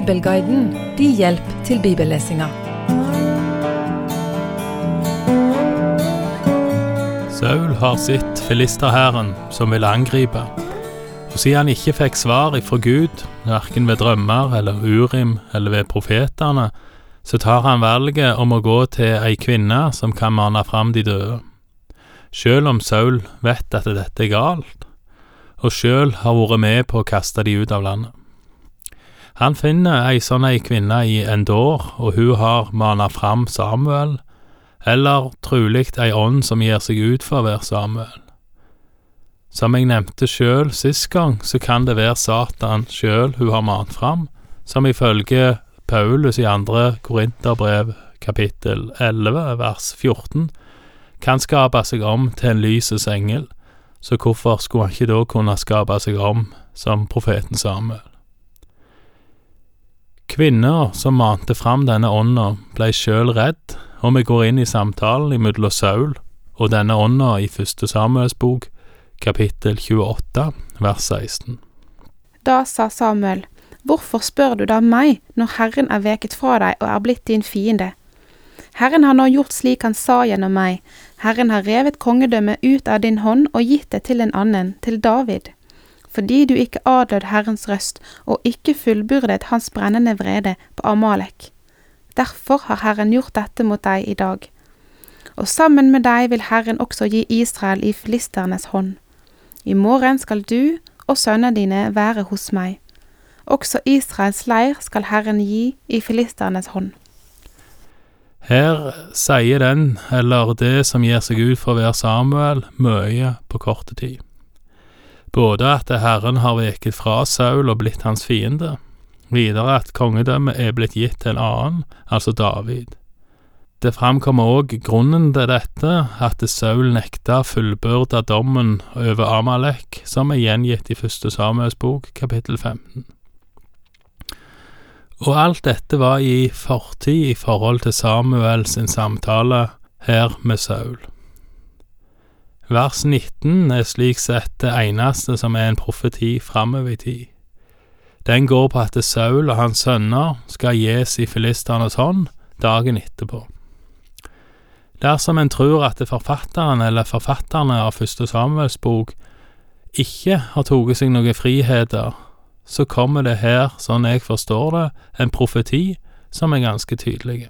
Bibelguiden din hjelp til bibellesinga. Saul har sett filisterhæren som ville angripe. Og siden han ikke fikk svar ifra Gud, verken ved drømmer eller Urim eller ved profetene, så tar han valget om å gå til ei kvinne som kan mane fram de døde. Sjøl om Saul vet at dette er galt, og sjøl har vært med på å kaste de ut av landet. Han finner ei sånn ei kvinne i Endor, og hun har mana fram Samuel, eller trolig ei ånd som gir seg ut for å være Samuel. Som jeg nevnte sjøl sist gang, så kan det være Satan sjøl hun har mant fram, som ifølge Paulus i andre Korinterbrev kapittel 11 vers 14 kan skape seg om til en lysets engel, så hvorfor skulle han ikke da kunne skape seg om som profeten Samuel? Kvinner som mante fram denne ånda, blei sjøl redd, og vi går inn i samtalen imellom Saul og denne ånda i første Samuels bok, kapittel 28, vers 16. Da sa Samuel, Hvorfor spør du da meg, når Herren er veket fra deg og er blitt din fiende? Herren har nå gjort slik han sa gjennom meg, Herren har revet kongedømmet ut av din hånd og gitt det til en annen, til David fordi du ikke adlød Herrens røst og ikke fullbyrdet hans brennende vrede på Amalek. Derfor har Herren gjort dette mot deg i dag. Og sammen med deg vil Herren også gi Israel i filisternes hånd. I morgen skal du og sønnene dine være hos meg. Også Israels leir skal Herren gi i filisternes hånd. Her sier den, eller det som gir seg ut for å være Samuel, mye på korte tid både at Herren har veket fra Saul og blitt hans fiende, videre at kongedømmet er blitt gitt til en annen, altså David. Det framkommer òg grunnen til dette, at Saul nekta fullbyrda dommen over Amalek, som er gjengitt i første Samuels bok, kapittel 15. Og alt dette var i fortid i forhold til Samuel sin samtale her med Saul. Vers 19 er slik sett det eneste som er en profeti framover i tid. Den går på at Saul og hans sønner skal gis i filisternes hånd dagen etterpå. Dersom en tror at forfatteren eller forfatterne av Første Samuels bok ikke har tatt seg noen friheter, så kommer det her, sånn jeg forstår det, en profeti som er ganske tydelig.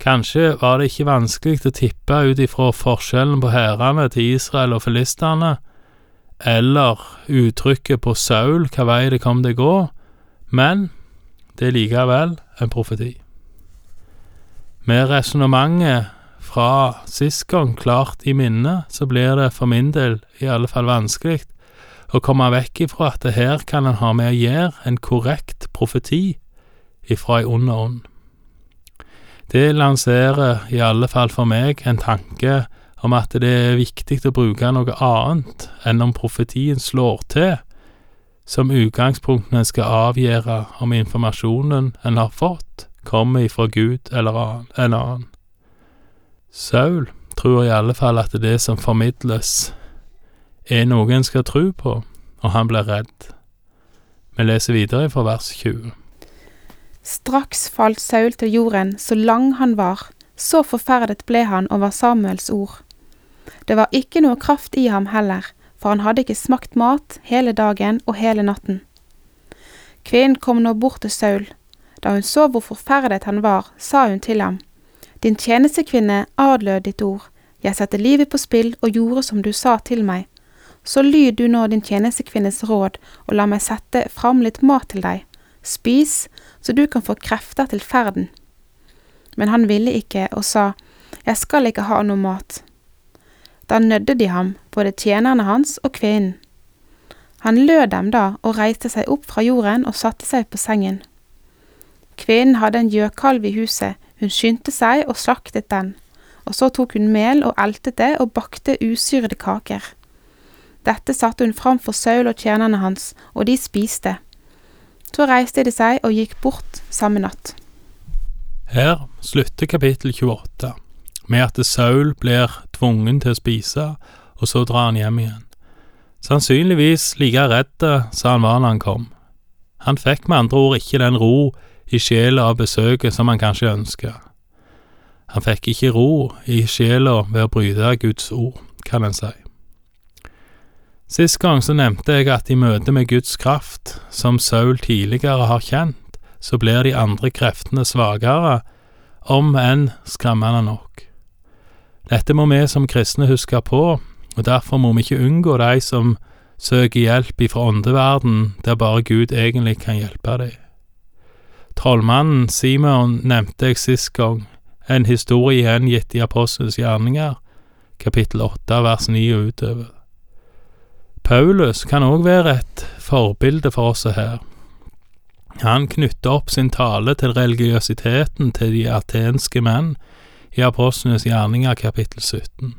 Kanskje var det ikke vanskelig å tippe ut ifra forskjellen på hærene til Israel og filistene, eller uttrykket på Saul hva vei det kom til å gå, men det er likevel en profeti. Med resonnementet fra sist gang klart i minnet, så blir det for min del i alle fall vanskelig å komme vekk ifra at det her kan en ha med å gjøre en korrekt profeti ifra ei ond ånd. Det lanserer i alle fall for meg en tanke om at det er viktig å bruke noe annet enn om profetien slår til, som utgangspunktene skal avgjøre om informasjonen en har fått, kommer ifra Gud eller en annen. Saul tror i alle fall at det som formidles, er noe en skal tro på, og han blir redd. Vi leser videre fra vers 20. Straks falt Saul til jorden så lang han var, så forferdet ble han over Samuels ord. Det var ikke noe kraft i ham heller, for han hadde ikke smakt mat hele dagen og hele natten. Kvinnen kom nå bort til Saul. Da hun så hvor forferdet han var, sa hun til ham, Din tjenestekvinne adlød ditt ord, jeg satte livet på spill og gjorde som du sa til meg. Så lyd du nå din tjenestekvinnes råd, og la meg sette fram litt mat til deg. Spis, så du kan få krefter til ferden. Men han ville ikke og sa, Jeg skal ikke ha noe mat. Da nødde de ham, både tjenerne hans og kvinnen. Han lød dem da og reiste seg opp fra jorden og satte seg på sengen. Kvinnen hadde en gjøkalv i huset, hun skyndte seg og slaktet den, og så tok hun mel og eltet det og bakte usyrede kaker. Dette satte hun fram for Saul og tjenerne hans, og de spiste. Så reiste de seg og gikk bort samme natt. Her slutter kapittel 28 med at Saul blir tvungen til å spise, og så drar han hjem igjen. Sannsynligvis like redd som han var når han kom. Han fikk med andre ord ikke den ro i sjela av besøket som han kanskje ønska. Han fikk ikke ro i sjela ved å bryte Guds ord, kan en si. Sist gang så nevnte jeg at i møte med Guds kraft, som Saul tidligere har kjent, så blir de andre kreftene svakere, om enn skremmende nok. Dette må vi som kristne huske på, og derfor må vi ikke unngå de som søker hjelp ifra åndeverden, der bare Gud egentlig kan hjelpe dem. Trollmannen Simon nevnte jeg sist gang, en historie gjengitt i Apostelens gjerninger, kapittel åtte, vers ni og utover. Paulus kan òg være et forbilde for oss her. Han knytter opp sin tale til religiøsiteten til de atenske menn i Apostlenes gjerninger kapittel 17.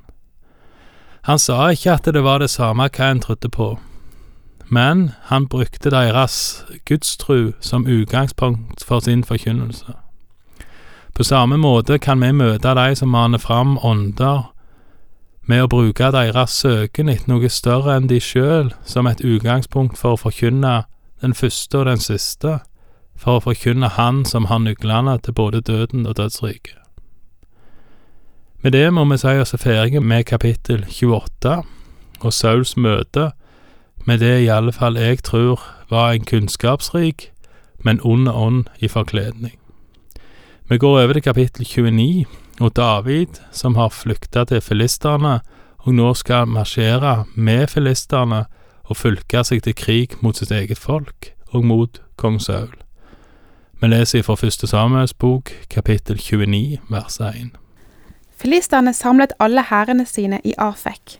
Han sa ikke at det var det samme hva en trodde på, men han brukte deres gudstru som utgangspunkt for sin forkynnelse. På samme måte kan vi møte de som maner fram ånder, med å bruke deres søken etter noe større enn de sjøl som et utgangspunkt for å forkynne den første og den siste, for å forkynne Han som har nøklene til både døden og dødsriket. Med det må vi si oss ferdige med kapittel 28 og Sauls møte med det i alle fall jeg tror var en kunnskapsrik, men ond ånd i forkledning. Vi går over til kapittel 29 og David, som har flykta til filistene og nå skal marsjere med filistene og fylke seg til krig mot sitt eget folk og mot kong Saul. Vi leser fra første Samuels bok, kapittel 29, vers 1. Filisterne samlet alle hærene sine i Afek,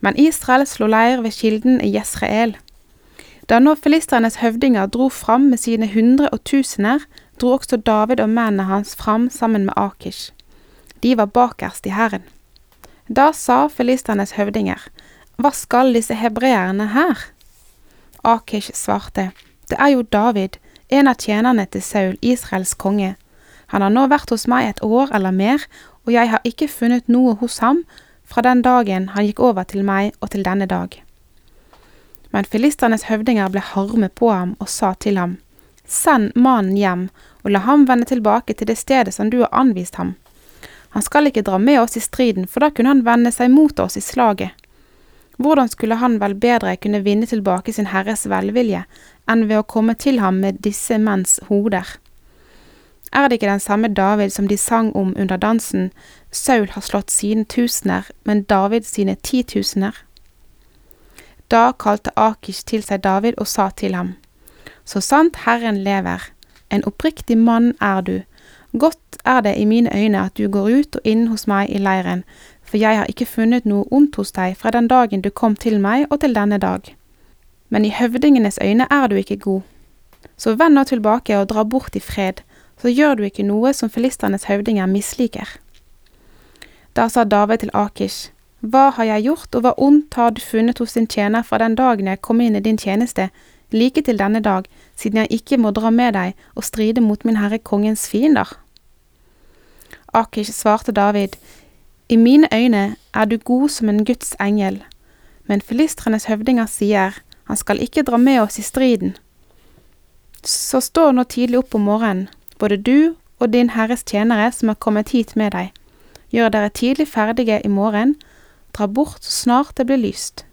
men Israel slo leir ved kilden i Jesrael. Da nå filistrenes høvdinger dro fram med sine hundre og tusener, dro også David og mennene hans fram sammen med Akish. De var bakerst i hæren. Da sa filistrenes høvdinger, Hva skal disse hebreerne her? Akish svarte, Det er jo David, en av tjenerne til Saul, Israels konge. Han har nå vært hos meg et år eller mer og jeg har ikke funnet noe hos ham fra den dagen han gikk over til meg og til denne dag. Men filistrenes høvdinger ble harme på ham og sa til ham, Send mannen hjem, og la ham vende tilbake til det stedet som du har anvist ham. Han skal ikke dra med oss i striden, for da kunne han vende seg mot oss i slaget. Hvordan skulle han vel bedre kunne vinne tilbake sin herres velvilje enn ved å komme til ham med disse menns hoder? Er det ikke den samme David som de sang om under dansen, Saul har slått sine tusener, men David sine titusener? Da kalte Akish til seg David og sa til ham, Så sant Herren lever, en oppriktig mann er du, godt er det i mine øyne at du går ut og inn hos meg i leiren, for jeg har ikke funnet noe ondt hos deg fra den dagen du kom til meg og til denne dag. Men i høvdingenes øyne er du ikke god. Så vend nå tilbake og dra bort i fred, så gjør du ikke noe som filisternes høvdinger misliker. Da sa David til Akish, Hva har jeg gjort, og hva ondt har du funnet hos din tjener fra den dagen jeg kom inn i din tjeneste, like til denne dag, siden jeg ikke må dra med deg og stride mot min herre kongens fiender? Akish svarte David, I mine øyne er du god som en Guds engel, men filistrenes høvdinger sier, han skal ikke dra med oss i striden. Så stå nå tidlig opp om morgenen, både du og din Herres tjenere som er kommet hit med deg. Gjør dere tidlig ferdige i morgen, dra bort så snart det blir lyst.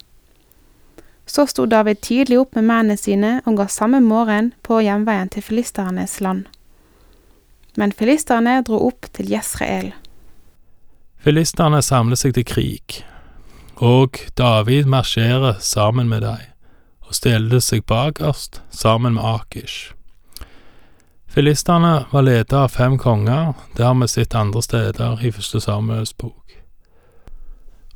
Så sto David tidlig opp med mennene sine og ga samme morgen på hjemveien til filisternes land. Men filisterne dro opp til Jesrael. Filisterne samler seg til krig, og David marsjerer sammen med dem, og stiller seg bakerst sammen med Akish. Filistene var ledet av fem konger, dermed sitt andre steder i første Samuels bok.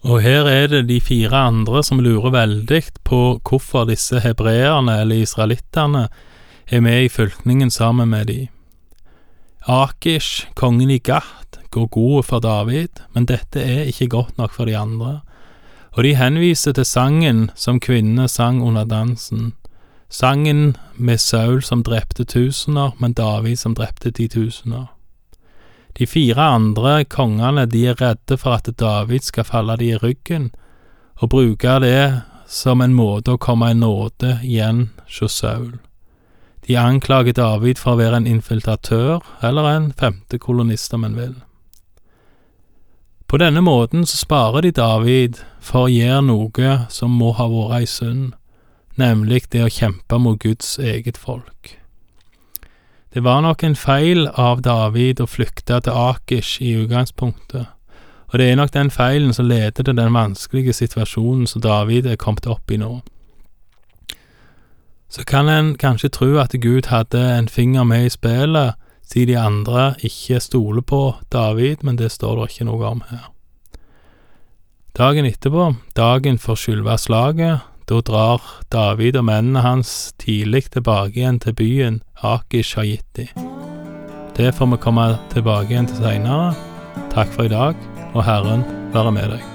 Og her er det de fire andre som lurer veldig på hvorfor disse hebreerne, eller israelittene, er med i fylkningen sammen med de. Akish, kongen i Gat, går god for David, men dette er ikke godt nok for de andre, og de henviser til sangen som kvinnene sang under dansen, Sangen med Saul som drepte tusener, men David som drepte titusener. De fire andre kongene de er redde for at David skal falle de i ryggen, og bruke det som en måte å komme i nåde igjen hos Saul. De anklager David for å være en infiltratør, eller en femte kolonist, om en vil. På denne måten så sparer de David for å gjøre noe som må ha vært ei synd, nemlig det å kjempe mot Guds eget folk. Det var nok en feil av David å flykte til Akish i utgangspunktet, og det er nok den feilen som leder til den vanskelige situasjonen som David er kommet opp i nå. Så kan en kanskje tro at Gud hadde en finger med i spillet, siden de andre ikke stoler på David, men det står det ikke noe om her. Dagen etterpå, dagen for selve slaget, da drar David og mennene hans tidlig tilbake igjen til byen Akish har. Det får vi komme tilbake igjen til seinere. Takk for i dag, og Herren være med deg.